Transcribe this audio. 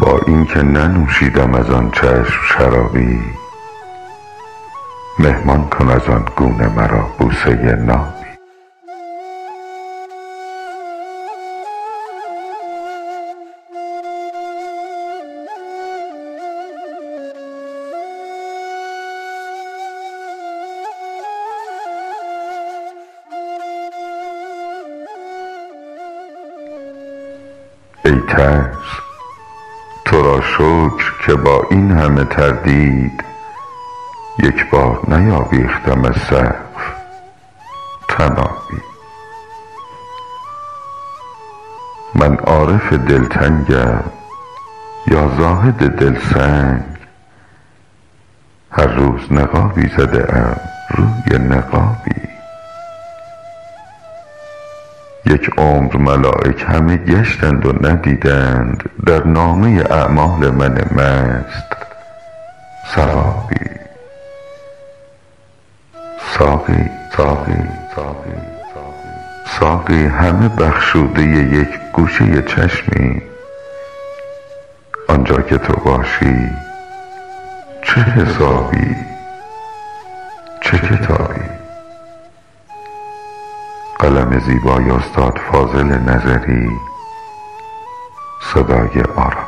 با اینکه ننوشیدم از آن چشم شرابی مهمان کن از آن گونه مرا بوسه نابی. ای ترس تو را شکر که با این همه تردید یک بار نیاویختم از سقف طنابی من عارف دلتنگم یا زاهد دلسنگ؟ هر روز نقابی زده ام روی نقابی. یک عمر ملایک همه گشتند و ندیدند. در نامه اعمال من مست. صوابی ساقی ساقی ساقی. ساقی همه بخشوده یک گوشه چشمی. آنجا که تو باشی چه حسابی؟ چه کتابی؟ قلم زیبای استاد فاضل نظری صدای آرام